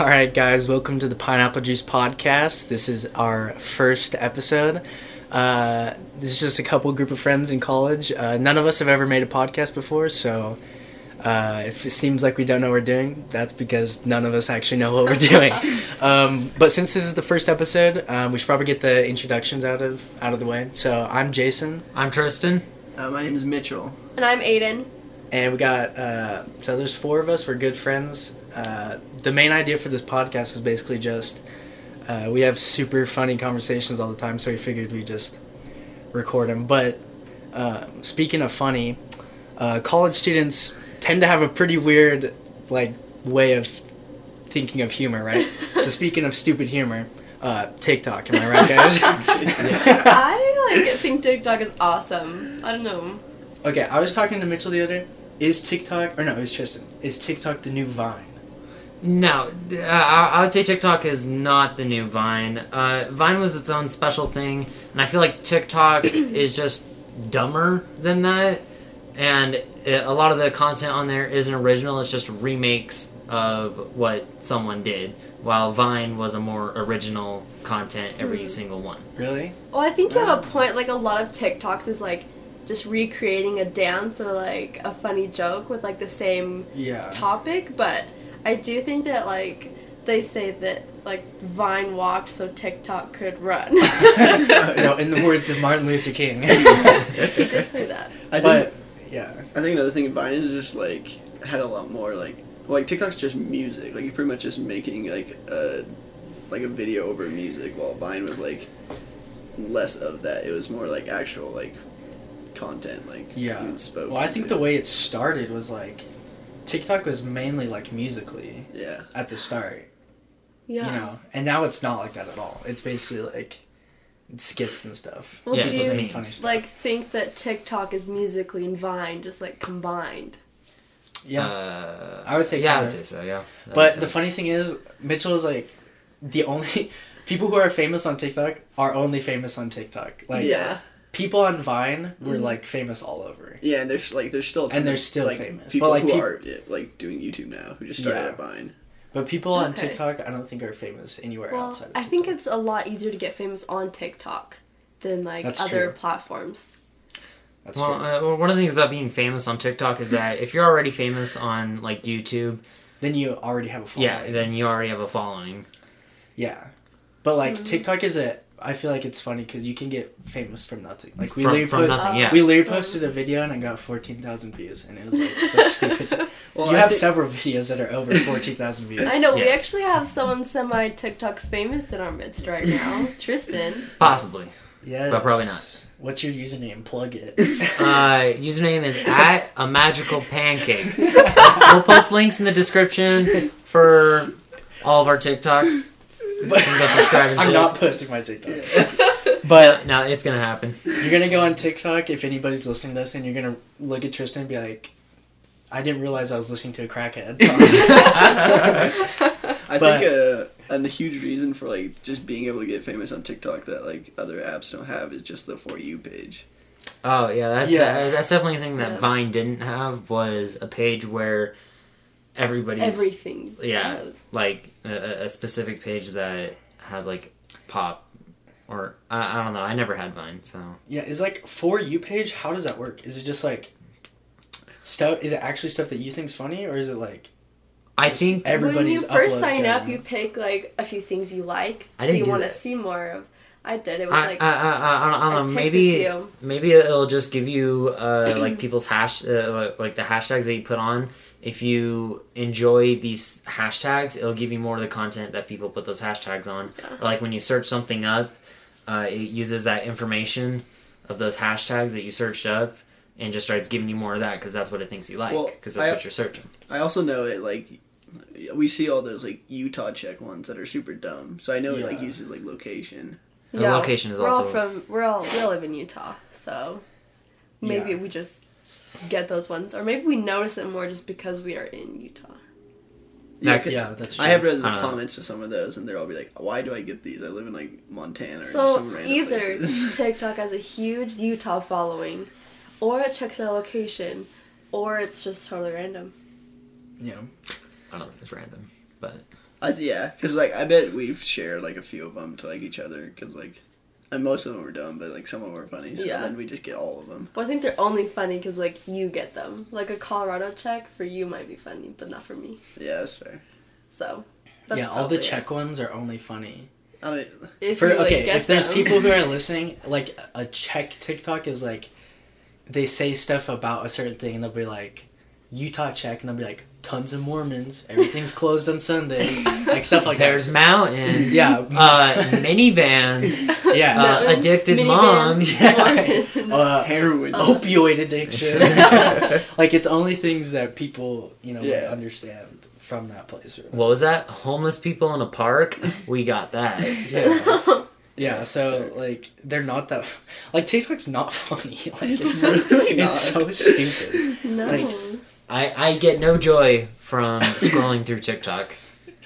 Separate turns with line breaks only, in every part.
All right, guys, welcome to the Pineapple Juice Podcast. This is our first episode. Uh, this is just a couple group of friends in college. Uh, none of us have ever made a podcast before, so uh, if it seems like we don't know what we're doing, that's because none of us actually know what we're doing. um, but since this is the first episode, um, we should probably get the introductions out of out of the way. So I'm Jason,
I'm Tristan.
Uh, my name is Mitchell.
And I'm Aiden.
and we got uh, so there's four of us. We're good friends. Uh, the main idea for this podcast is basically just uh, we have super funny conversations all the time, so we figured we just record them. But uh, speaking of funny, uh, college students tend to have a pretty weird like way of thinking of humor, right? so speaking of stupid humor, uh, TikTok, am I right, guys?
I like think TikTok is awesome. I don't know.
okay, I was talking to Mitchell the other. day. Is TikTok or no? It was Tristan. Is TikTok the new Vine?
No, uh, I I would say TikTok is not the new Vine. Uh, Vine was its own special thing, and I feel like TikTok is just dumber than that. And it, a lot of the content on there isn't original; it's just remakes of what someone did. While Vine was a more original content every single one.
Really?
Well, I think you have a point. Like a lot of TikToks is like just recreating a dance or like a funny joke with like the same
Yeah.
topic. But I do think that like they say that like Vine walked so TikTok could run.
you know, in the words of Martin Luther King.
he did say that.
I think
but yeah,
I think another thing in Vine is just like had a lot more like like TikTok's just music. Like you're pretty much just making like a like a video over music, while Vine was like less of that. It was more like actual like content, like
yeah.
even spoke.
Well, I think
into
the way it started was like TikTok was mainly like Musical.ly
yeah.
at the start,
Yeah.
you know, and now it's not like that at all. It's basically like skits and stuff.
Well,
Yeah,
do you
funny stuff.
like think that TikTok is Musical.ly and Vine just like combined?
Yeah,
Uh,
I would say
yeah, I
kinda.
would say so. Yeah. That
but the funny thing is, Mitchell is like the only people who are famous on TikTok are only famous on TikTok. Like
yeah.
People on Vine were
Mhm.
like famous all over.
Yeah, and there's like there's still
And they're still
like,
famous.
People
But, like,
who
peop-
are yeah, like doing YouTube now who just started
Yeah.
at Vine.
But people on
Okay.
TikTok, I don't think are famous anywhere
Well,
outside. Of
I think it's a lot easier to get famous on TikTok than like
That's
other
true.
platforms.
that's
well,
true.
uh, well, one of the things about being famous on TikTok is that if you're already famous on like YouTube,
then you already have a following.
yeah, then you already have a following.
Yeah, but like
Mhm.
TikTok is a. I feel like it's funny because you can get famous from nothing. Like we
from,
literally
from
put,
nothing, yeah.
we literally posted a video and I got fourteen thousand views, and it was like the stupid.
Well,
you
I
have
think-
several videos that are over fourteen thousand views.
I know we actually have someone semi TikTok famous in our midst right now, Tristan.
Possibly.
Yeah,
But probably not.
What's your username? Plug it.
Uh, username is at a magical pancake. we'll post links in the description for all of our TikToks.
But
go subscribe and
I'm not posting my TikTok. But
No, it's gonna happen.
you're gonna go on TikTok if anybody's listening to this, and you're gonna look at Tristan and be like, "I didn't realize I was listening to a crackhead."
I
But-
think uh, a huge reason for like just being able to get famous on TikTok that like other apps don't have is just the for you page.
Oh yeah, that's
Yeah.
Uh, that's definitely a thing that
Yeah.
Vine didn't have was a page where everybody's
Everything.
yeah
goes.
like a, a specific page that has like pop or I, I don't know. I never had Vine, so
yeah, is like for you page. How does that work? Is it just like stuff? Is it actually stuff that you think's funny, or is it like
I
Just
think
every-
when you first sign up, you pick like a few things you like
I didn't
you want to see more of. I did. It was
I,
like
I, I, I, I don't, know.
I
Maybe maybe it'll just give you uh, like people's hash uh, like the hashtags that you put on. If you enjoy these hashtags, it'll give you more of the content that people put those hashtags on. Or like when you search something up, uh, it uses that information of those hashtags that you searched up and just starts giving you more of that because that's what it thinks you like
Well,
because that's
I-
what you're searching.
I also know it like we see all those like Utah check ones that are super dumb. So I know it like uses like location.
The location is
we're
also-
all from we're all we all live in Utah, so maybe
Yeah.
we just get those ones, or maybe we notice it more just because we are in Utah.
Yeah,
That-
yeah? That's true.
I have read the
I know.
comments to some of those, and they're all be like, "Why do I get these? I live in like Montana or
So
some random
either
places."
TikTok has a huge Utah following, or it checks our location, or it's just totally random.
Yeah.
I don't think it's random, but
I, yeah, because like I bet we've shared like a few of them to like each other because like, and most of them were dumb, but like some of them were funny. So
Yeah.
then we just get all of them.
Well, I think they're only funny because like you get them. Like a Colorado check for you might be funny, but not for me.
Yeah, that's fair.
So.
yeah, all the
probably it.
check ones are only funny.
I don't.
If
For
you, like,
okay,
get
if there's
them.
people who are listening, like a check TikTok is like, they say stuff about a certain thing and they'll be like, Utah check, and they'll be like, tons of Mormons, everything's closed on Sunday, like stuff like
There's
that.
mountains.
Yeah.
Uh, minivans.
Yeah.
Uh,
Mormons,
addicted
minivans,
moms.
Yeah. Uh,
Heroin.
opioid addiction. like it's only things that people you know
Yeah.
understand from that place. Or
What was that? Homeless people in a park? We got that.
yeah. Yeah, so like they're not that like TikTok's not funny. Like it's,
It's really
it's
not.
so stupid.
no.
Like-
I, I get no joy from scrolling through TikTok.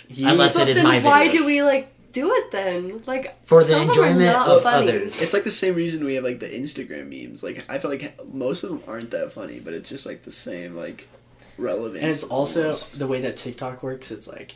You,
Unless
but
it is
then
my
why
videos.
do we like do it then? Like
For the
some of them are
enjoyment
not
of
funny.
others.
It's like the same reason we have like the Instagram memes. Like I feel like most of them aren't that funny, but it's just like the same like relevance.
and it's also
almost.
the way that TikTok works. It's like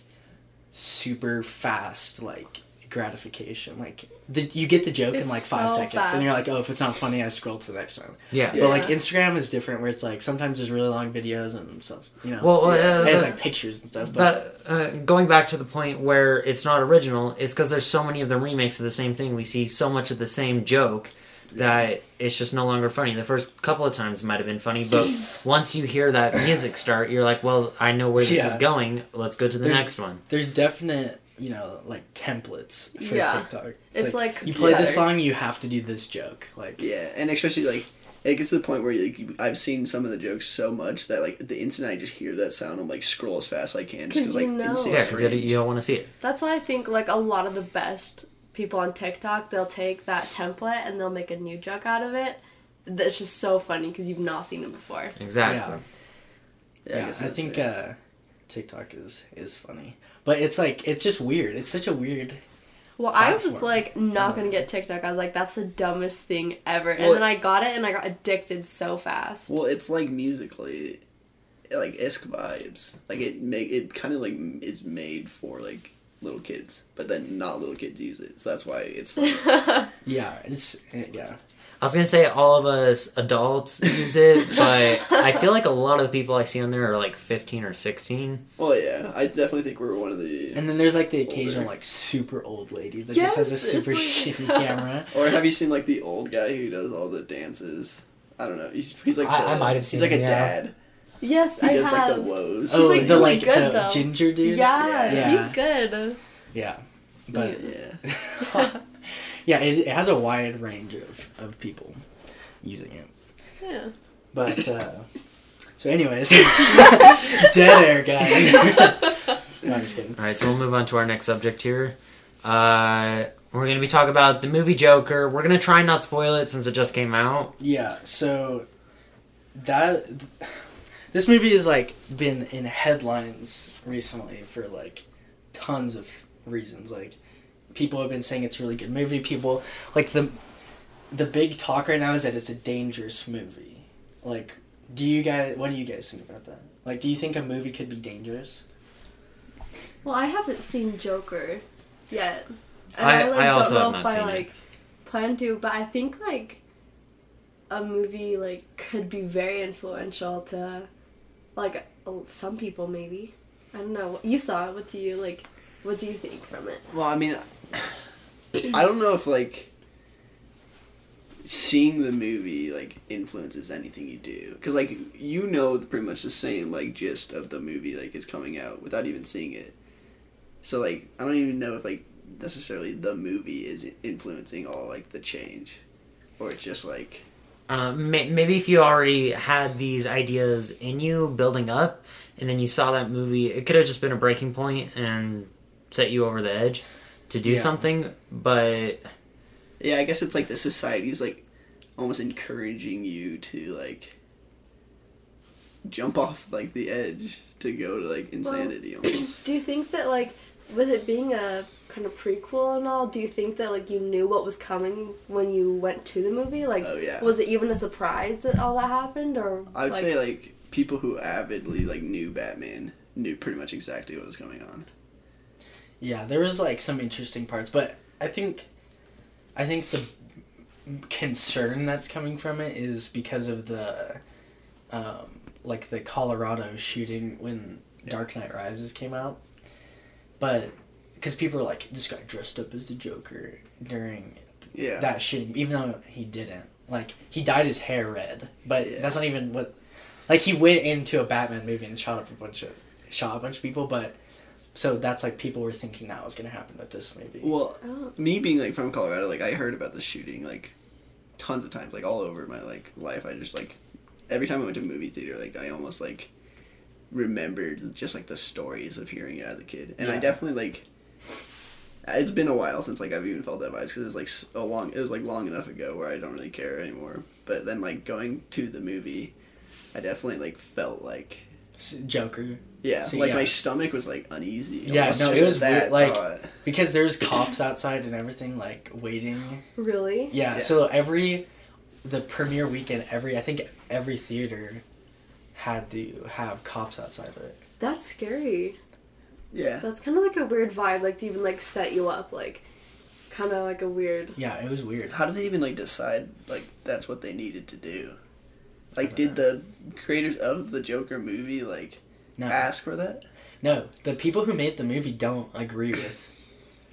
super fast, like gratification. Like the, you get the joke in like five
so
seconds, and you're like, oh, if it's not funny, I scroll to the next one.
Yeah.
Yeah.
But like Instagram is different, where it's like sometimes there's really long videos and stuff. You know,
Well,
Yeah.
uh,
and it's like pictures and stuff. But
But uh, going back to the point where it's not original is because there's so many of the remakes of the same thing. We see so much of the same joke that it's just no longer funny. The first couple of times might have been funny, but once you hear that music start, you're like, "Well, I know where this
Yeah.
is going. Let's go to the
There's-
next one."
there's definite you know like templates for
Yeah.
TikTok.
It's like-
you play
yeah.
this song, you have to do this joke. Like
yeah, and especially like it gets to the point where like you- I've seen some of the jokes so much that like the instant I just hear that sound, I'm like scroll as fast as I can.
'Cause
like
you know.
Yeah, because
cringe.
you don't want to see it.
That's why I think like a lot of the best people on TikTok, they'll take that template and they'll make a new joke out of it. That's just so funny because you've not seen it before.
Exactly.
yeah,
I
I, think uh, TikTok is is funny, but it's like it's just weird. It's such a weird.
Well, I was like not gonna get uh-huh. TikTok. I was like, that's the dumbest thing ever. And
Well-
then I got it and I got addicted so fast.
Well, it's like Musical.ly, like isk vibes. Like it make it kind of like is made for like little kids, but then not little kids use it. So that's why it's fun.
Yeah, it's eh, yeah.
I was gonna say all of us adults use it, but I feel like a lot of the people I see on there are like 15 or 16.
well, yeah, I definitely think we're one of the.
And then there's like the occasional
Older.
like super old lady that
Yes,
just has a super
like-
shitty camera.
Or have you seen like the old guy who does all the dances? I don't know. He's, he's like
I-
the,
I might have seen.
He's
seen
like a
yeah.
dad.
Yes,
He
I
does
have.
like the woes.
Oh,
like,
the
really
like
good,
the
though.
ginger dude.
yeah,
Yeah.
he's good.
yeah, but
yeah.
yeah, it, it has a wide range of of people using it.
Yeah.
But uh, so, anyways, dead air, guys. no, I'm just kidding.
All right, so we'll move on to our next subject here. Uh, we're going to be talking about the movie Joker. We're going to try and not spoil it since it just came out.
Yeah, so that this movie has like been in headlines recently for like tons of reasons. Like people have been saying it's a really good movie. People like the the big talk right now is that it's a dangerous movie. Like, do you guys? What do you guys think about that? Like, do you think a movie could be dangerous?
Well, I haven't seen Joker yet. And
I-
like,
I also
don't
have
know
not
if I
seen it.
like plan to, but I think like a movie like could be very influential to like oh, some people maybe. I don't know. You saw it. What do you like? What do you think from it?
Well, I mean, I don't know if like seeing the movie like influences anything you do because like you know pretty much the same like gist of the movie like is coming out without even seeing it. So like I don't even know if like necessarily the movie is influencing all like the change, or it's just like
Um, may- maybe if you already had these ideas in you building up, and then you saw that movie, it could have just been a breaking point and set you over the edge to do
Yeah.
something. But
yeah I guess it's like the society's like almost encouraging you to like jump off like the edge to go to like insanity almost.
Do you think that like with it being a kind of prequel and all, do you think that like you knew what was coming when you went to the movie? Like,
Oh, yeah.
was it even a surprise that all that happened, or
I would
like,
say like people who avidly like knew Batman knew pretty much exactly what was going on.
Yeah, there was like some interesting parts, but I think, I think the concern that's coming from it is because of the, um, like the Colorado shooting when Dark Knight Rises came out, but because people were like, this guy dressed up as the Joker during
Yeah.
that shooting, even though he didn't. Like he dyed his hair red, but
Yeah.
that's not even what. Like he went into a Batman movie and shot up a bunch of shot a bunch of people, but so that's like people were thinking that was gonna happen with this movie.
Well,
Oh.
me being like from Colorado, like I heard about the shooting like tons of times, like all over my like life. I just like every time I went to a movie theater, like I almost like remembered just like the stories of hearing it as a kid, and I definitely like. It's been a while since like I've even felt that vibes because it's like so long. It was like long enough ago where I don't really care anymore. But then like going to the movie, I definitely like felt like
Joker,
yeah,
See,
like
yeah.
my stomach was like uneasy.
Yeah,
almost
no, it was
that
weird, like-
thought.
because there's cops outside and everything like waiting.
Really?
Yeah,
Yeah.
so every the premiere weekend, every I think every theater had to have cops outside of it.
That's scary.
yeah,
That's kind of like a weird vibe, like to even like set you up, like kind of like a weird.
Yeah, it was weird.
How did they even like decide like that's what they needed to do? Like,
don't
did the creators of the Joker movie like
No,
ask for that?
no, the people who made the movie don't agree with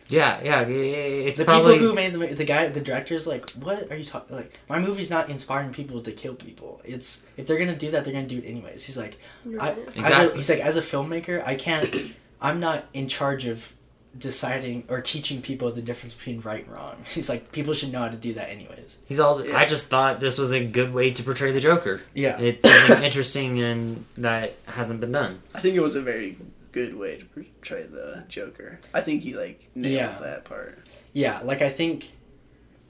Yeah, yeah. i- i- It's
the
probably
people who made the the guy the director's like what are you talking like my movie's not inspiring people to kill people it's if they're gonna do that they're gonna do it anyways he's like I,
Right.
as a,
Exactly.
he's like as a filmmaker I can't I'm not in charge of deciding or teaching people the difference between right and wrong he's like people should know how to do that anyways
he's all.
Yeah.
I just thought this was a good way to portray the Joker.
yeah
It's interesting and that hasn't been done.
I think it was a very good way to portray the Joker. I think he like nailed
Yeah.
that part.
yeah like I think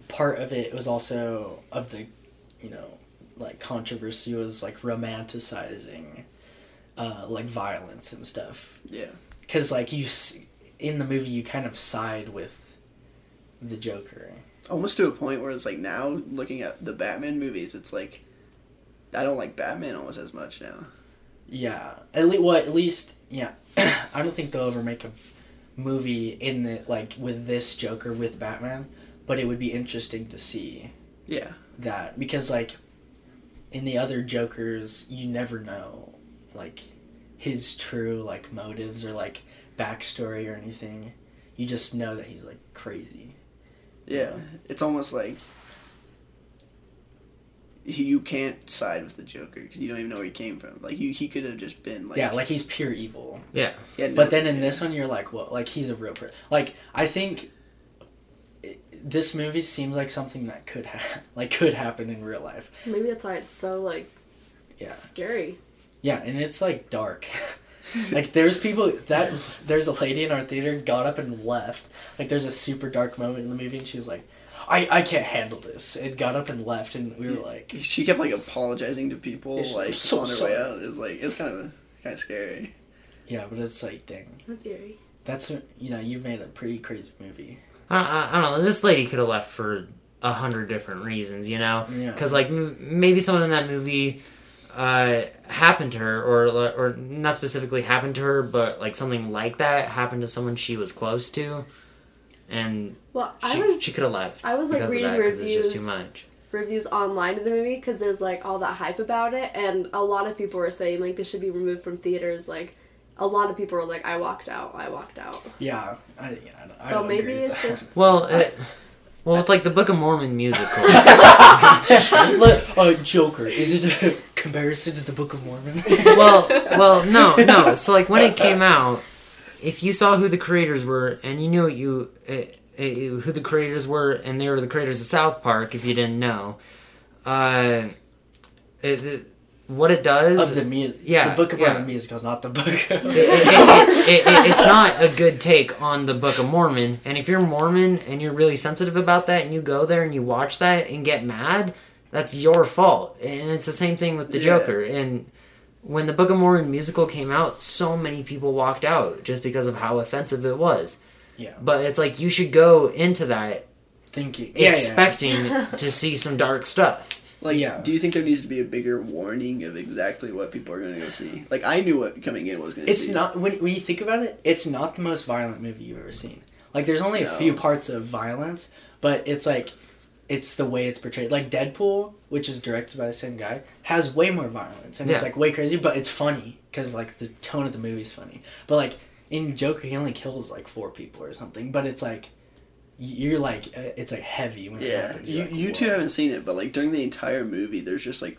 part of it was also of the you know like controversy was like romanticizing uh like violence and stuff
Yeah,
because like you in the movie you kind of side with the joker
almost to a point where it's like now looking at the Batman movies, it's like I don't like Batman almost as much now.
Yeah at least well at least yeah i don't think they'll ever make a movie in the like with this joker with batman but it would be interesting to see
Yeah,
that because like in the other jokers you never know like his true like motives or like backstory or anything you just know that he's like crazy
yeah. It's almost like you can't side with the Joker because you don't even know where he came from. Like you, he could have just been like
yeah like he's pure evil
Yeah.
he had no-
But then in this one, you're like, well, like he's a real person. Like I think it, this movie seems like something that could ha- like could happen in real life.
Maybe that's why it's so like
Yeah,
scary.
yeah, and it's like dark. like there's people that there's a lady in our theater got up and left. Like there's a super dark moment in the movie, and she was like, I I can't handle this. It got up and left, and we were like,
she kept like apologizing to people
Yes,
like
so
on her
sorry.
way out. It was like it's kind of kind of scary.
yeah, but it's like, dang,
That's eerie.
that's you know you've made a pretty crazy movie.
I, I, I don't know. This lady could have left for a hundred different reasons, you know?
Yeah.
Because, like, m- maybe someone in that movie uh, happened to her, or or not specifically happened to her, but like something like that happened to someone she was close to, and
Well, I
she,
was
she could have left.
I was, like,
because of
reading
that, 'cause It's just too
reviews.
much.
reviews online of the movie because there's like all that hype about it, and a lot of people were saying like this should be removed from theaters. Like, a lot of people were like, "I walked out. I walked out."
Yeah, I, yeah, I
So
don't
maybe
agree with
it's
that.
just
Well, it, well, it's like the Book of Mormon musical.
Look, uh, Joker. Is it a comparison to the Book of Mormon?
well, well, no, no. So like when it came out, if you saw who the creators were and you knew you uh, uh, who the creators were, and they were the creators of South Park, if you didn't know, uh, it, it- what it does.
of the music.
Yeah,
the Book of
yeah.
Mormon musical, not the book.
it, it, it, it, it, it's not a good take on the Book of Mormon. And if you're Mormon and you're really sensitive about that, and you go there and you watch that and get mad, that's your fault. And it's the same thing with the
Yeah.
Joker. And when the Book of Mormon musical came out, so many people walked out just because of how offensive it was.
yeah,
But it's like you should go into that
thinking, yeah, yeah.
expecting to see some dark stuff.
Like,
Yeah.
do you think there needs to be a bigger warning of exactly what people are going to go see? Like, I knew what coming in was going to see.
It's
see.
not when when you think about it, it's not the most violent movie you've ever seen. Like there's only a few parts of violence, but it's like it's the way it's portrayed. Like Deadpool, which is directed by the same guy, has way more violence and it's like way crazy, but it's funny because like the tone of the movie's funny. But like in Joker, he only kills like four people or something, but it's like you're like uh, it's like heavy when it
Yeah,
happens.
you
You're like,
you two haven't seen it, but like during the entire movie, there's just like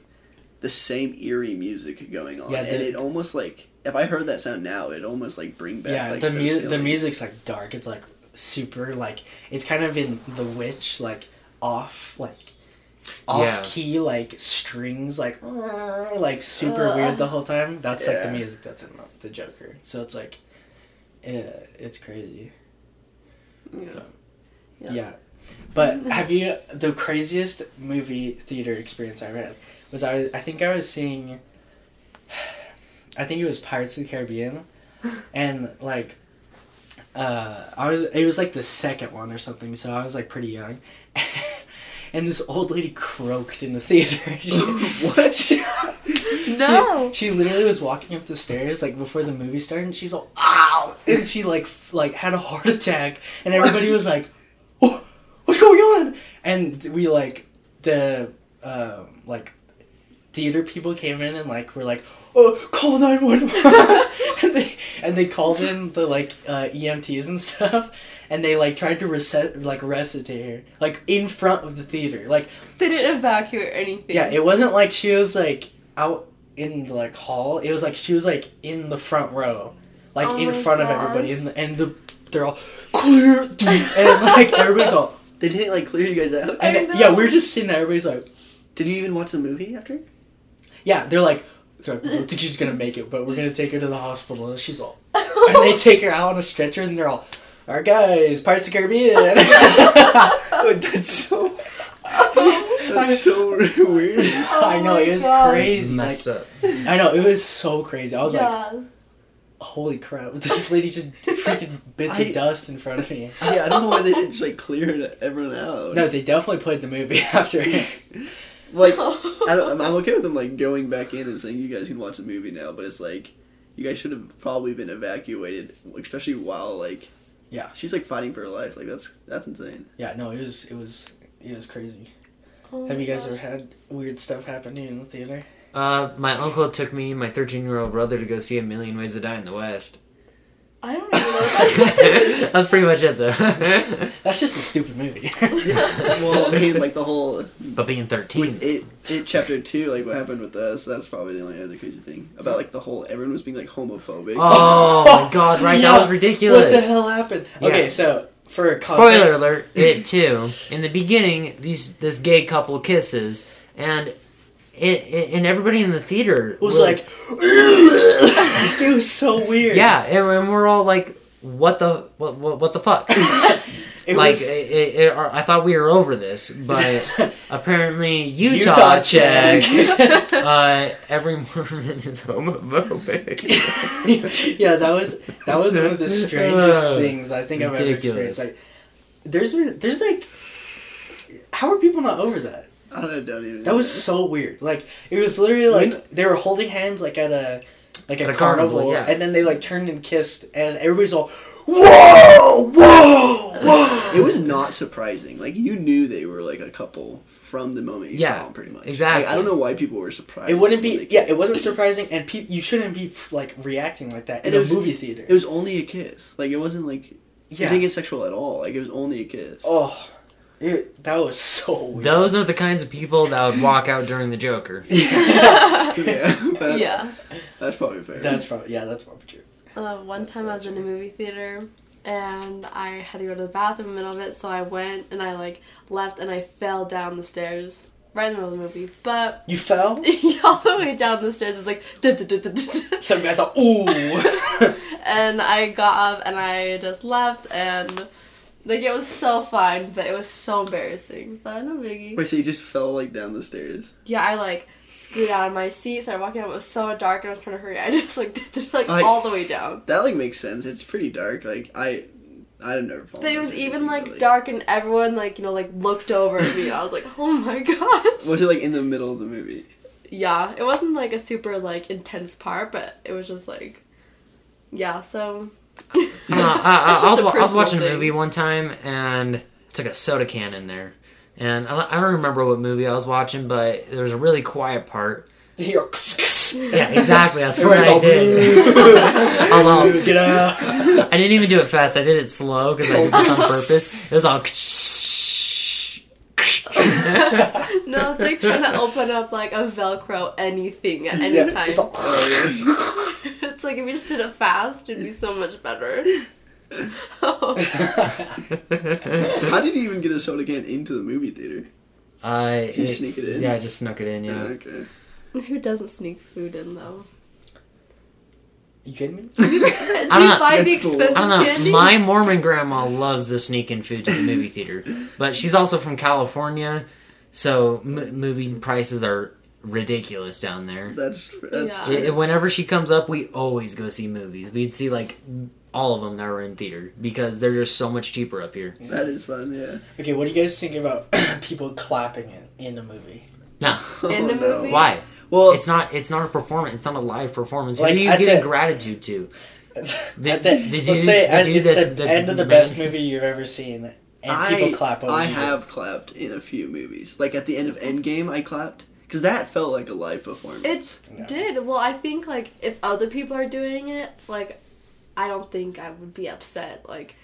the same eerie music going on,
Yeah,
and it almost like if I heard that sound now, it almost like bring back
yeah
like
the
those
mu- the music's like dark it's like super like it's kind of in the witch like off like off
Yeah.
key like strings like like super
Ugh.
weird the whole time that's like the music that's in the, the joker so it's like yeah, it's crazy
Yeah.
yeah.
Yeah.
but have you the craziest movie theater experience i read was i i think i was seeing i think it was pirates of the caribbean and like uh i was it was like the second one or something so i was like pretty young and this old lady croaked in the theater She-
What?
she-
No.
she, she literally was walking up the stairs like before the movie started and she's all ow and she like f- like had a heart attack and everybody was like "Wha- what's going on and we like the um like theater people came in and like were like oh call 911 and they and they called in the like uh, EMTs and stuff and they like tried to reset like resuscitate her like in front of the theater like
They didn't evacuate anything.
yeah, it wasn't like she was like out in the like hall. It was like she was like in the front row, like
Oh
in
my
front of everybody, and the, and the they're all clear, and like everybody's all
They didn't like clear you guys out.
I
and
know.
yeah, we're just sitting there. Everybody's like,
Did you even watch the movie after?
yeah, they're like. they're like, don't think she's gonna make it, but we're gonna take her to the hospital. And she's all, and they take her out on a stretcher, and they're all, "All right, guys, Pirates of the Caribbean."
Like, that's so. That's so weird.
Oh I know it was
gosh.
crazy. Like,
up.
I know it was so crazy. I was like, holy crap, this lady just freaking bit the
I-
dust in front of me.
Yeah, I don't know why they didn't just like clear everyone out.
No, they definitely played the movie after.
like I don't, I'm I'm okay with them like going back in and saying you guys can watch the movie now, but it's like you guys should have probably been evacuated, especially while like
Yeah.
she's like fighting for her life. Like that's that's insane.
yeah, no, it was it was it was crazy.
Oh
Have you guys
gosh.
ever had weird stuff happen happening in the theater?
Uh, my uncle took me and my 13 year old brother to go see A Million Ways to Die in the West.
I don't even know what that is.
That's pretty much it, though.
That's just a stupid movie.
well, I mean, like the whole
but being 13.
it, it chapter two, like what happened with us. That's probably the only other crazy thing about like the whole everyone was being like homophobic.
Oh my god, right?
Yeah.
That was ridiculous.
What the hell happened?
Yeah.
Okay, so for
a
copy Spoiler
alert, it too. In the beginning, these this gay couple kisses, and it, it and everybody in the theater
was like it was so weird.
yeah, and, and we're all like, what the what what, what the fuck?
it
like
was
it- I thought we were over this, but apparently Utah,
Utah
check.
check.
uh, every Mormon is homophobic.
yeah, that was that was one of the strangest
Uh,
things I think I've ever experienced. Like, there's there's like, how are people not over that?
I don't, don't.
That was so weird. Like it was literally like they were holding hands like at a like
At
a,
a carnival,
carnival,
yeah.
and then they like turned and kissed, and everybody's all, whoa, whoa, whoa.
It was not surprising. Like you knew they were like a couple from the moment you
Yeah,
saw them, pretty much.
exactly.
Like, I don't know why people were surprised.
It wouldn't be. Yeah, it wasn't surprising, and pe- you shouldn't be like reacting like that
And
in
it
a
was-
movie theater.
It was only a kiss. Like it wasn't like you
yeah.
didn't get sexual at all. Like it was only a kiss.
oh, it, that was so weird.
Those are the kinds of people that would walk out during the Joker.
yeah, that-
yeah.
that's probably fair.
That's probably yeah. That's probably true.
Uh, one time I was in a movie theater and I had to go to the bathroom in the middle of it, so I went and I like left and I fell down the stairs right in the middle of the movie. But
You fell.
all the way down the stairs It was like.
Some guys are ooh.
and I got up and I just left and like it was so fun, but it was so embarrassing. But no biggie.
Wait, so you just fell like down the stairs?
Yeah, I like scooted out of my seat, started walking out. It was so dark and I was trying to hurry. I just like did it like
I-
all the way down.
That like makes sense. It's pretty dark. Like I, I've never fallen.
But it was even like dark and everyone like you know like looked over at me. I was like, oh my god.
Was it like in the middle of the movie?
Yeah, it wasn't like a super like intense part, but it was just like, yeah. So
I, don't uh, I, I- I was, I was
personal
watching a movie one time and took a soda can in there. And I don't- I don't remember what movie I was watching, but there was a really quiet part. Yeah, exactly. That's what I did. I was all,
Get out.
I didn't even do it fast. I did it slow because I did this on purpose. It was all.
No, it's like trying to open up like a Velcro anything at any
Yeah,
time.
it's all-
Oh,
it's like if you just did it fast, it'd be so much better. Oh.
How did you even get a soda can into the movie theater?
I
Did you sneak it in?
Yeah, I just snuck it in. Yeah.
okay.
Who doesn't sneak food in though?
You kidding me?
Do you
don't know.
buy the expensive
I don't know.
candy?
My Mormon grandma loves to sneak in food to the movie theater, but she's also from California, so m- movie prices are ridiculous down there.
That's that's
Yeah.
I- Whenever she comes up, we always go see movies. We'd see like all of them that were in theater because they're just so much cheaper up here.
that is fun. Yeah.
Okay, what do you guys think about people clapping in, in a movie?
No, oh,
In the
no.
movie?
why?
Well,
It's not. It's not a performance. It's not a live performance.
Like,
Who are you
at
giving
the-
gratitude to? The-
the,
the dude-
let's say
the
at,
dude
it's
that-
the end of the
the
best movie you've ever seen, and
I
people clap. What
I
you do?
have clapped in a few movies. Like at the end of Endgame, I clapped because that felt like a live performance.
It
Yeah.
did. Well, I think like if other people are doing it, like I don't think I would be upset. Like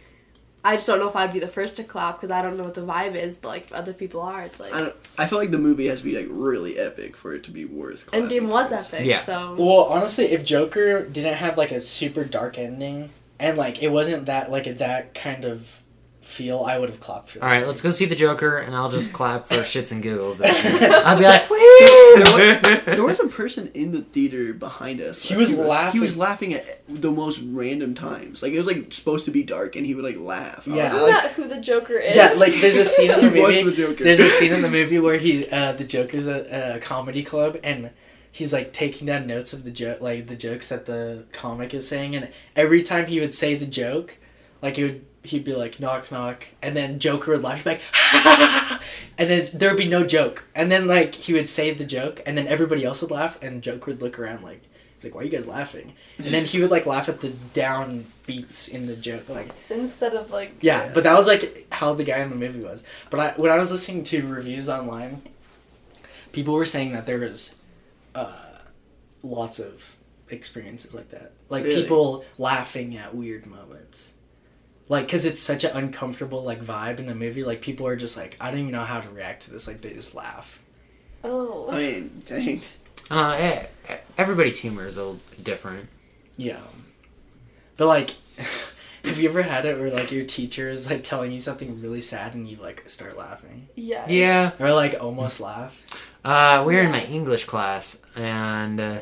I just don't know if I'd be the first to clap because I don't know what the vibe is. But like if other people are, it's like
I don't. I feel like the movie has to be like really epic for it to be worth. clapping
Endgame was
towards.
epic.
Yeah.
So
Well, honestly, if Joker didn't have like a super dark ending and like it wasn't that like that kind of feel, I would have clapped for.
All
that.
right, let's go see the Joker, and I'll just clap for shits and giggles. I'll be like,
There was a person in the theater behind us.
He was laughing
He
laughing.
was laughing at the most random times. Like it was like supposed to be dark, and he would like laugh.
Yeah.
was
isn't
like,
that who the Joker is?
Yeah, like there's a scene in the movie.
the Joker.
There's a scene in the movie where he, uh, the Joker's at a comedy club, and he's like taking down notes of the joke, like the jokes that the comic is saying, and every time he would say the joke, like he would, he'd be like knock knock, and then Joker would laugh, he'd be like, and then there would be no joke, and then like he would say the joke, and then everybody else would laugh, and Joker would look around like. he's Like why are you guys laughing? And then he would like laugh at the down beats in the joke, like
instead of like
yeah,
Yeah.
but that was like how the guy in the movie was. But I, when I was listening to reviews online, people were saying that there was uh, lots of experiences like that, like
Really?
people laughing at weird moments, like because it's such an uncomfortable like vibe in the movie. Like people are just like, I don't even know how to react to this. Like they just laugh.
oh
I mean, dang.
uh, eh, eh, everybody's humor is a little different.
Yeah, but like. Have you ever had it where like your teacher is like telling you something really sad and you like start laughing
yeah
Yeah.
or like almost laugh?
Uh, we were in my English class, and uh,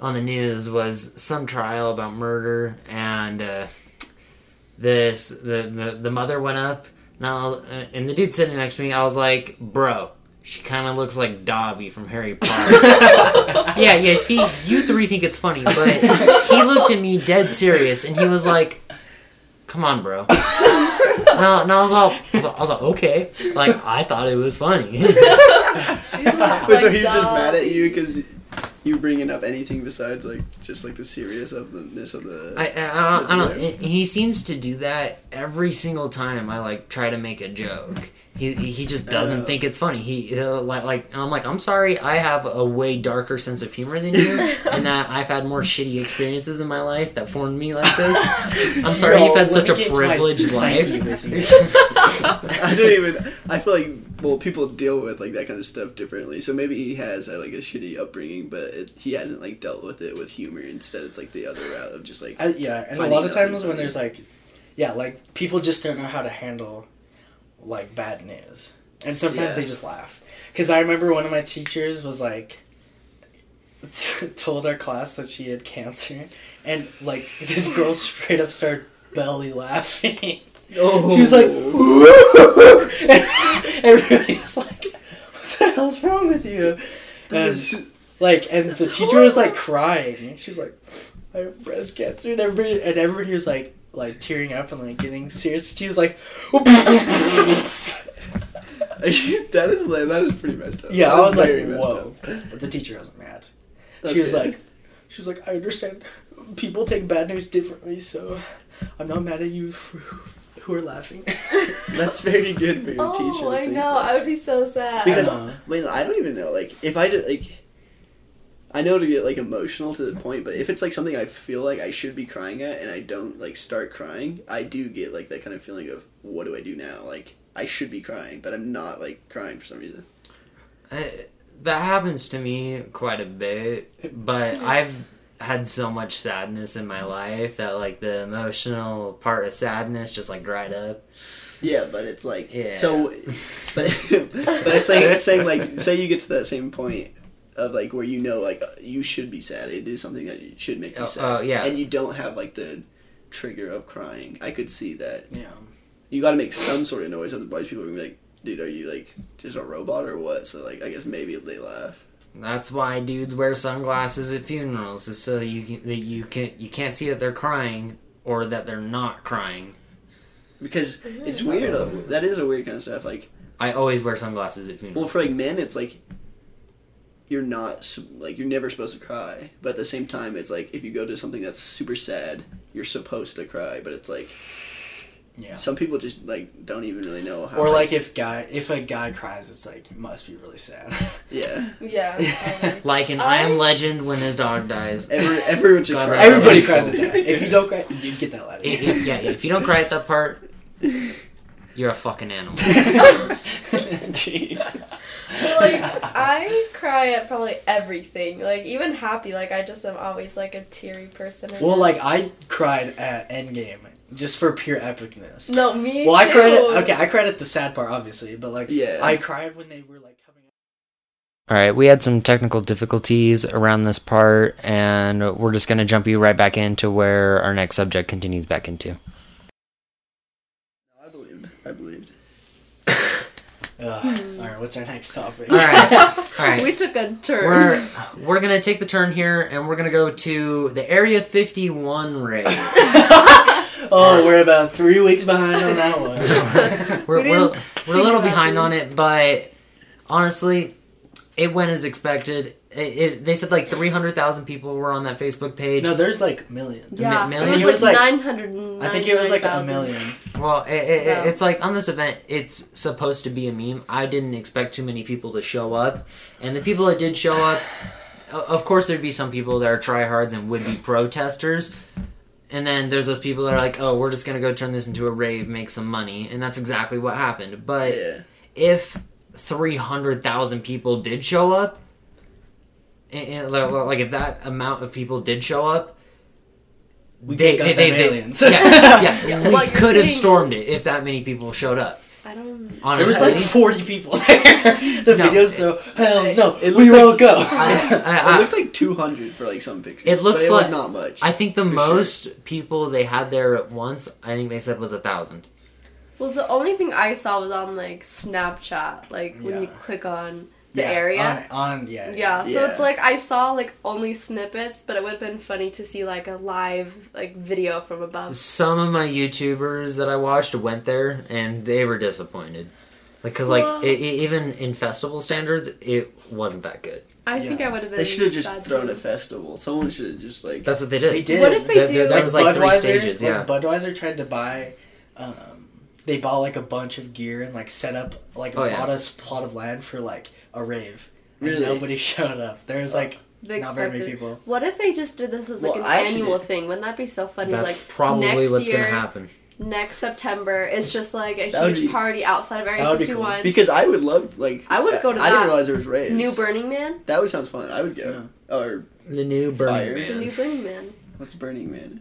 on the news was some trial about murder, and uh, this the, the the mother went up. Now, uh, and the dude sitting next to me, I was like, "Bro, she kind of looks like Dobby from Harry Potter." yeah, yeah. See, you three think it's funny, but he looked at me dead serious, and he was like, "Come on, bro." No, no, I was all, I was, all- I was like, okay. Like, I thought it was funny.
Wait, so
like
he was just mad at you because you bringing up anything besides like just like the serious of the of the.
I, I, don't, I don't know. He seems to do that every single time I like try to make a joke. He, he just doesn't think it's funny. He uh, like like and I'm like I'm sorry. I have a way darker sense of humor than you, and that I've had more shitty experiences in my life that formed me like this. I'm sorry
Yo,
you've had such a
me get into my
privileged life.
I don't even. I feel like well, people deal with like that kind of stuff differently. So maybe he has had like a shitty upbringing, but it, he hasn't like dealt with it with humor. Instead, it's like the other route of just like.
I, yeah, and a lot of times when there's like, yeah, like people just don't know how to handle like bad news, and sometimes
Yeah.
they just laugh. Because I remember one of my teachers was like, told our class that she had cancer, and like this girl straight up started belly laughing.
oh,
She was like, and everybody was like, "What the hell's wrong with you?" And like, and the teacher was like crying. She was like, "I have breast cancer," and everybody and everybody was like, like tearing up and like getting serious. She was like,
that is like that is pretty messed up.
yeah,
That
I was like,
very messed
whoa.
up.
But the teacher wasn't mad.
That's
she was
good.
like, she was like, I understand people take bad news differently, so I'm not mad at you for, who are laughing.
that's very good for your teacher.
Oh, I
think
know.
that.
I would be so sad.
Because
Uh-huh.
I mean, I don't even know. Like, if I did, like, I know to get like emotional to the point, but if it's like something I feel like I should be crying at and I don't like start crying, I do get like that kind of feeling of what do I do now? Like, I should be crying, but I'm not like crying for some reason.
I, that happens to me quite a bit, but I've had so much sadness in my life that like the emotional part of sadness just like dried up.
Yeah, but it's like
Yeah.
so, but but it's like it's saying like say you get to that same point of like where you know like uh, you should be sad. It is something that you should make you
Oh,
sad.
oh, yeah.
and you don't have like the trigger of crying. I could see that.
yeah.
you got to make some sort of noise otherwise people are gonna be like dude are you like just a robot or what so like i guess maybe they laugh
That's why dudes wear sunglasses at funerals, is so you can, that you can you can't see that they're crying or that they're not crying.
because it's weird though. that is a weird kind of stuff like
I always wear sunglasses at funerals.
well for like men it's like you're not like you're never supposed to cry but at the same time it's like if you go to something that's super sad you're supposed to cry but it's like
Yeah.
some people just like don't even really know how
Or
to-
like if guy if a guy cries, it's like must be really sad.
yeah
yeah. probably.
like in I,
I-
Am Legend when his dog dies.
Every, everyone should cry
Everybody cries at that. If you don't cry, you get that laugh.
If- if- yeah, if you don't cry at that part, you're a fucking animal.
Jeez.
like I cry at probably everything. Like even happy. Like I just am always like a teary person.
Well,
guess.
like I cried at Endgame just for pure epicness.
No, me.
Well, I
too.
cried. At, okay, I cried at the sad part, obviously, but like,
Yeah.
I cried when they were like coming.
All right, we had some technical difficulties around this part, and we're just going to jump you right back into where our next subject continues back into.
i believed i believed
Ugh.
Hmm.
All right, what's our next topic?
All right, all right.
we took a turn.
We're we're gonna take the turn here, and we're gonna go to the Area 51 raid.
oh, we're about three weeks behind on that one.
We're
We
we're, we're a little behind on it, but honestly, it went as expected. It, it, they said like 300,000 people were on that Facebook page.
no, there's like millions.
yeah,
mi-
it
million?
was
It was
like
like-
nine hundred.
I think it was like a million.
Well, it, it,
No.
it's like on this event, it's supposed to be a meme. I didn't expect too many people to show up, and the people that did show up, of course, there'd be some people that are tryhards and would be protesters, and then there's those people that are like, "Oh, we're just gonna go turn this into a rave, make some money," and that's exactly what happened. But
yeah
if three hundred thousand people did show up, and, and, like- like if that amount of people did show up.
We
they,
got
they,
them
they, they-
aliens.
yeah, yeah,
Yeah,
we
what you're
could have stormed
is-
it if that many people showed up.
I don't.
There
Honestly,
was like 40 people there. the
No,
videos
it-
though, hell no,
it
we
looked
won't go.
I, I,
it looked like 200 for like some pictures
It looks
but it was
like-
not much
I think the
For sure.
most people they had there at once, I think they said was a thousand.
Well, the only thing I saw was on like Snapchat, like when you click on the
Yeah,
area.
on, on yeah,
yeah, so it's like I saw like only snippets, but it would have been funny to see like a live like video from above.
Some of my YouTubers that I watched went there and they were disappointed. Like, cause like
Well-
i i even in festival standards, it wasn't that good.
I think I would have been.
they should have just thrown
too.
a festival someone should have just like
That's what they did.
They did.
What if they
There-
do?
there- there was like three
Budweiser-
stages.
like,
Yeah.
Budweiser tried to buy. Um, they bought like a bunch of gear and like set up like
Oh, yeah.
bought a s- plot of land for like a rave. And
Really?
nobody showed up. There was like
They
not very many people.
What if they just did this as like
Well,
an annual
did.
thing? Wouldn't that be so funny?
That's
like
probably
next
what's
year,
gonna happen.
Next September, it's just like a
That
huge
be-
party outside of
That
Area
would be cool.
51.
because I would love like
I would go to
I didn't realize there was raves
New Burning Man,
that would sound fun I would go or
The new Burning
Fire.
the new Burning Man.
what's Burning Man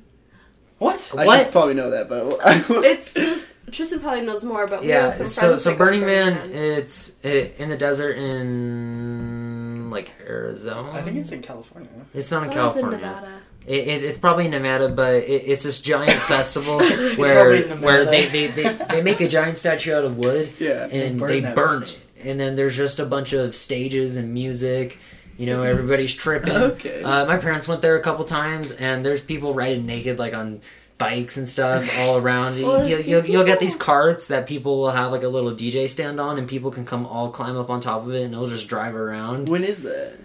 What?
I
What?
should probably know that but
It's just Tristan probably knows more, but we
Yeah,
have some
so so
that go
Burning Man, it's it, in the desert in like Arizona.
I think it's in California.
It's not in
I thought in
California.
Nevada.
It, it, it's probably in Nevada, but it, it's this giant festival where
probably in Nevada.
where they, they, they, they make a giant statue out of wood
yeah
and
burn
they burn it, and then there's just a bunch of stages and music. You know, everybody's tripping.
Okay.
Uh, my parents went there a couple times, and there's people riding naked like on bikes and stuff all around.
Well,
you'll,
if
you'll, you'll get these carts that people will have like a little DJ stand on, and people can come all climb up on top of it, and it'll just drive around.
When is that?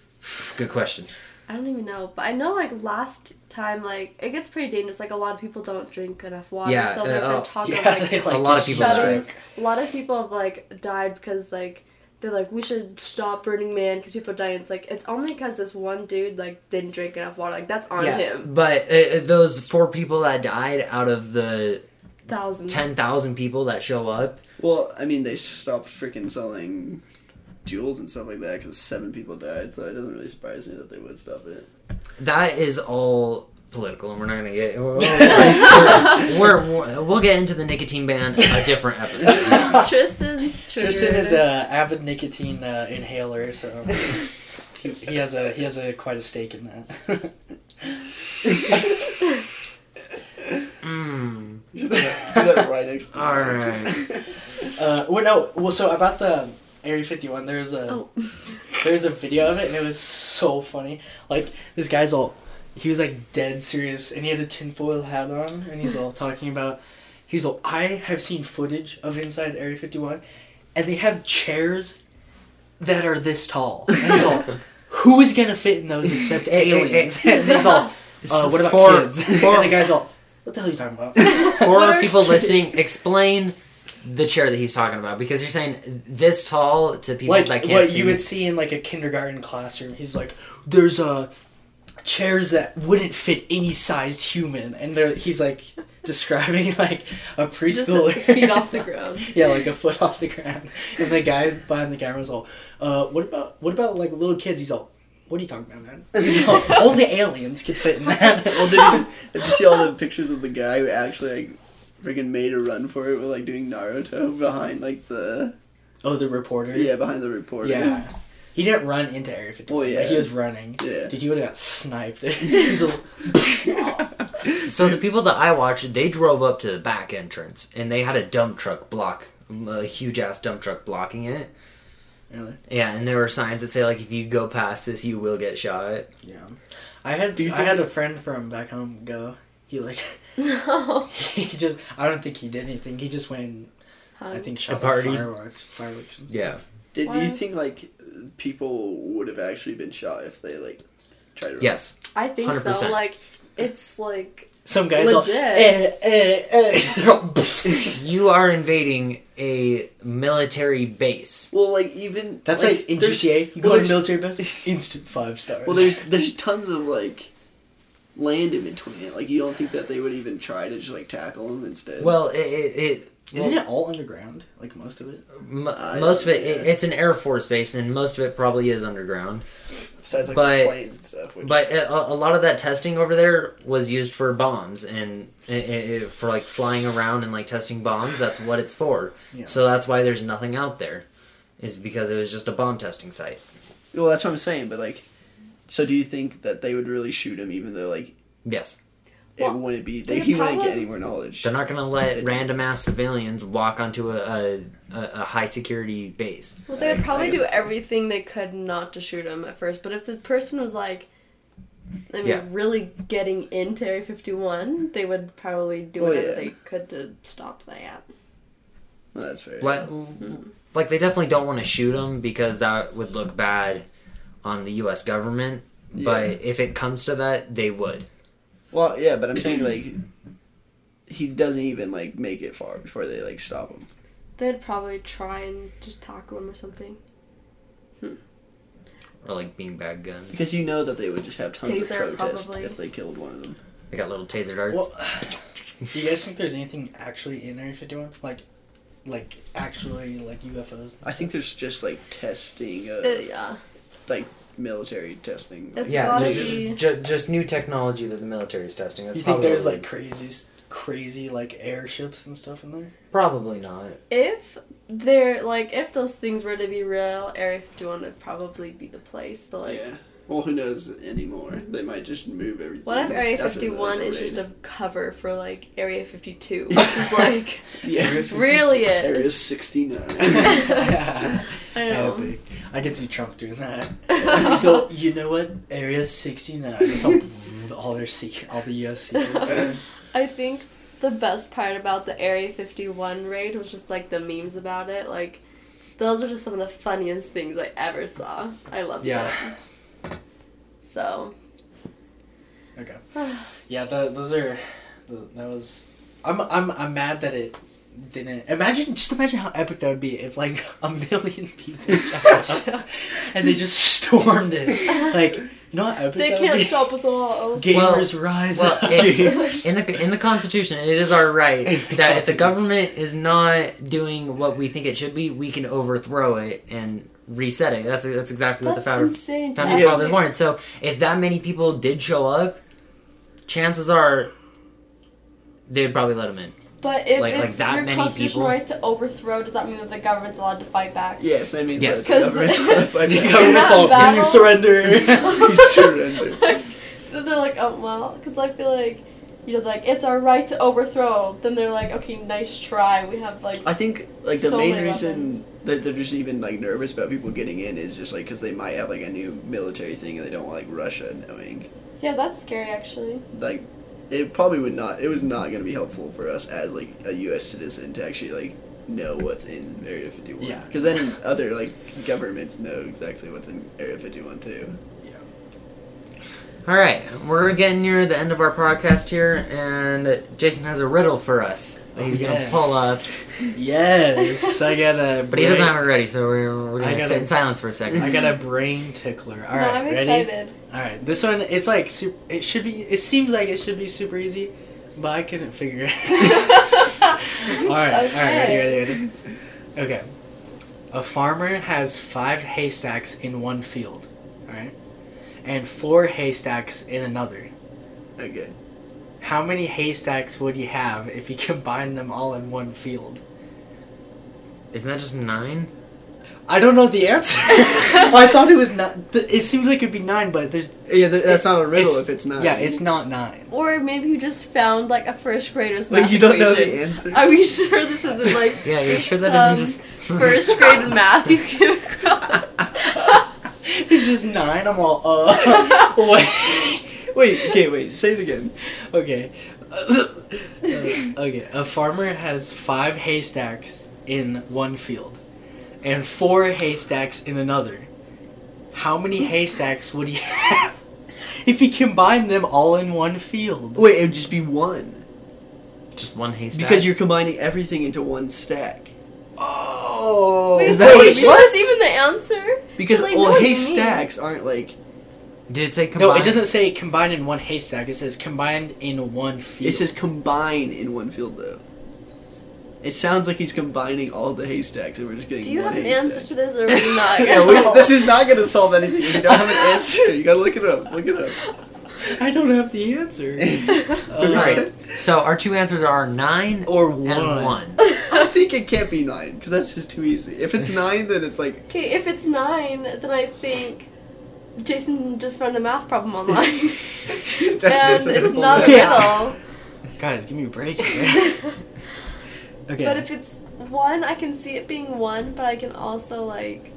Good question.
I don't even know, but I know like last time, like it gets pretty dangerous. Like a lot of people don't drink enough water,
Yeah,
so there's
uh,
been
oh,
talk
Yeah,
of like
like,
A lot of people
shut
a lot of people have like died because like they're like we should stop Burning Man because people die. And it's like it's only because this one dude like didn't drink enough water. Like that's on
yeah,
him.
but uh, those four people that died out of the
Thousand.
ten thousand people that show up,
Well, I mean, they stopped freaking selling Juuls and stuff like that because seven people died, so it doesn't really surprise me that they would stop it.
that is all political, and we're not gonna get. We're, we're, we're, we'll get into the nicotine ban a different episode.
Tristan's triggered.
Tristan is a avid nicotine uh, inhaler, so he, he has a he has a quite a stake in that.
Mm.
You should put that right next to the
All
mic,
right.
uh, well, no, well, so about the Area 51, there's a
Oh.
there's a video of it, and it was so funny. Like this guy's all he was like dead serious, and he had a tinfoil hat on, and he's all talking about. He's all I have seen footage of inside Area 51, and they have chairs that are this tall. And he's all, who is gonna fit in those except
Eh, eh, eh.
aliens? and he's all, uh, what about
For-
kids? and the guy's all, what the hell are you talking about?
For people
kids?
listening, explain the chair that he's talking about because you're saying this tall to people
like
that can't
what
see.
you would see in like a kindergarten classroom. He's like, there's uh, chairs that wouldn't fit any sized human, and they're, he's like describing like a
Just
preschooler,
feet off the ground.
yeah, like a foot off the ground, and the guy behind the camera was all, uh, what about what about like little kids? He's all. What are you talking about, man? He's all, only aliens could fit in that.
well, did you, did you see all the pictures of the guy who actually like freaking made a run for it with like doing Naruto behind like the
oh, the reporter.
yeah behind the reporter?
Yeah. He didn't run into Area 51.
Well,
but he was running.
Yeah.
Dude, he would have got sniped. He's all,
So the people that I watched, they drove up to the back entrance and they had a dump truck block, a huge ass dump truck blocking it.
really?
Yeah, and there were signs that say like, if you go past this, you will get shot.
Yeah. I had
Do you
I had a friend from back home go. He like
No.
he just I don't think he did anything. He just went I think shot
a party.
fireworks fireworks. and
Yeah.
stuff.
Did do you think like people would have actually been shot if they like tried to? run?
Yes.
I think so.
100%.
Like it's like
Some guys
Legit.
all eh, eh, eh. They're all,
You are invading a military base.
Well, like even
That's like, in
there's-
GTA. You
well,
go to
there's-
military base, instant five stars.
Well, there's there's tons of like land in between it. Like you don't think that they would even try to just like tackle them instead?
Well, it, it, it
isn't
well,
it all underground? Like most of it.
m-
I
most of
don't-
it, it, it's an air force base, and most of it probably is underground.
besides like
but-
the planes and stuff. Which,
But a, a lot of that testing over there was used for bombs and i i for like flying around and like testing bombs. That's what it's for.
Yeah.
So that's why there's nothing out there, is because it was just a bomb testing site.
well, that's what I'm saying. But like, so do you think that they would really shoot him, even though like
Yes,
it wouldn't be they,
they
he wouldn't get
probably-
any more knowledge?
they're not gonna let random ass civilians walk onto a a, a, a high security base.
well, they would probably do everything they could not to shoot him at first. But if the person was like, I mean,
Yeah.
really getting into Area 51, they would probably do
Well,
whatever
yeah.
they could to stop that.
Well, that's fair.
Like, mm-hmm. like they definitely don't want to shoot him because that would look bad on the U.S. government. But if it comes to that, they would.
Well, yeah, but I'm saying like he doesn't even like make it far before they like stop him.
They'd probably try and just tackle him or something.
Or like being beanbag guns.
Because you know that they would just have tons
Taser,
of protest
probably.
if they killed one of them.
They got little taser darts.
Well, do you guys think there's anything actually in Area 51? Like, like actually like UFOs?
I think there's just like testing, of,
Uh, yeah.
like military testing.
It's
yeah,
gotta
just, just new technology that the military is testing. That's
You think there's like crazy, crazy like airships and stuff in there?
probably not.
If they're like, if those things were to be real, Area 51 would probably be the place. But like,
yeah. Well, who knows anymore? They might just move everything.
what if Area 51 is just a cover for like Area 52, which is like
yeah,
really it?
Area 69.
I know.
Epic. I could see Trump doing that. so you know what? Area 69. It's all, all their secret, all the U.S. secrets.
I think the best part about the Area 51 raid was just like the memes about it. Like, those were just some of the funniest things I ever saw. I loved
Yeah.
it. So,
Okay. Yeah, the, those are. That was. I'm I'm I'm mad that it didn't. Imagine just imagine how epic that would be if like a million people showed up and they just stormed it. Like you know how epic
they
that
can't
be?
stop us all.
Gamers rise
Well,
up.
it, in the in the Constitution, it is our right that if the government is not doing what we think it should be, we can overthrow it and reset it. That's that's exactly what the
That's
founder,
insane. to
founding
Yeah.
fathers wanted. So if that many people did show up, chances are they'd probably let them in.
But if
Like- like
it's
that
your
many
constitutional
people?
right to overthrow, does that mean that the government's allowed to fight back?
Yes, that means
Yes.
that the government's gonna fight
the
back.
government's all
battle-
you surrender.
You surrender.
Then they're like, oh well, because I feel like, you know, like it's our right to overthrow. Then they're like, okay, nice try. We have like,
I think like the
So
main reason
weapons.
that they're just even like nervous about people getting in is just like because they might have like a new military thing and they don't want like Russia knowing.
yeah, that's scary actually.
Like, it probably would not. It was not going to be helpful for us as like a U.S. citizen to actually like know what's in Area 51.
Yeah.
Because then other like governments know exactly what's in Area 51 too. Yeah.
All right, we're getting near the end of our podcast here, and Jason has a riddle for us. that He's gonna pull up,
yes, I got a.
but he doesn't have it ready, so we're, we're gonna
gotta-
sit in silence for a second.
I got a brain tickler. All
no,
right,
I'm
ready?
excited.
All right, this one it's like super, it should be. It seems like it should be super easy, but I couldn't figure it. out. all right, all right, ready, ready, ready. Okay, a farmer has five haystacks in one field, all right, and four haystacks in another.
Okay.
How many haystacks would he have if he combined them all in one field?
Isn't that just nine?
I don't know the answer. I thought it was not. th- It seems like it'd be nine, but there's.
Yeah, th- that's not a riddle
it's-
if it's not.
Yeah, it's not nine.
Or maybe you just found like a first grader's
Wait,
math
you don't know
equation.
the answer?
Are we sure this isn't like
Yeah, you're sure that
some
isn't just
first grade math you came across?
It's just nine. I'm all. Uh. wait.
Wait, okay, wait. Say it again.
Okay. Uh, okay. A farmer has five haystacks in one field, and four haystacks in another. How many haystacks would he have if he combined them all in one field?
Wait, it would just be one
just one haystack?
because you're combining everything into one stack.
Oh.
Wait,
Is that
wait,
what it
is
was?
even the answer?
Because
Like,
well,
what
haystacks aren't like
Did it say combined?
No, it doesn't say combined in one haystack. It says combined in one field.
it says combine in one field though. It sounds like he's combining all the haystacks and we're just getting
Do you
one
have an
haystack.
answer to this, or are we not?
yeah, we, this is not gonna solve anything if you don't have an answer. You gotta look it up. Look it up.
I don't have the answer.
Uh, all right. So our two answers are nine
Or
and
one.
one.
I think it can't be nine because that's just too easy. If it's nine, then it's like
Okay, if it's nine, then I think Jason just found a math problem online, and
that's just a
it's not
math.
a riddle.
Guys, give me a break. Here. okay.
But if it's one, I can see it being one, but I can also like,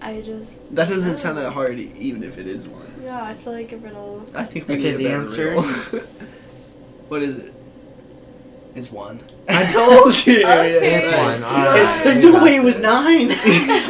I just
That doesn't sound that hard, e- even if it is one.
yeah, I feel like a riddle.
I think we
Okay,
need a
the
better
answer-
riddle. what is it?
it's one.
I told you.
Okay,
It's one.
Yes.
All right.
There's no way it was nine.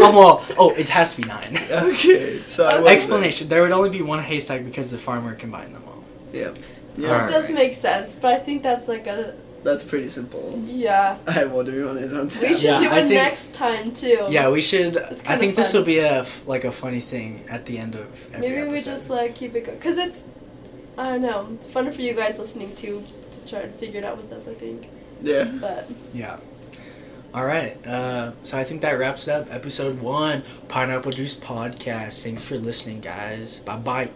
Oh, I'm all, oh, it has to be nine.
Okay, so I wasn't
Explanation: There would only be one haystack because the farmer combined them all.
there. Yeah,
All
yeah,
right.
It does make sense, but I think that's like a
that's pretty simple.
yeah.
I well, do we want to end on that?
We should
Yeah,
do
I
it
think-
next time too.
Yeah, we should. I think this will be a f- like a funny thing at the end of every
Maybe we just like keep it going because it's I don't know fun for you guys listening too to try and figure it out with us. I think,
Yeah.
but
Yeah. All right. Uh, so I think that wraps up episode one, Pineapple Juice Podcast. Thanks for listening, guys. Bye bye.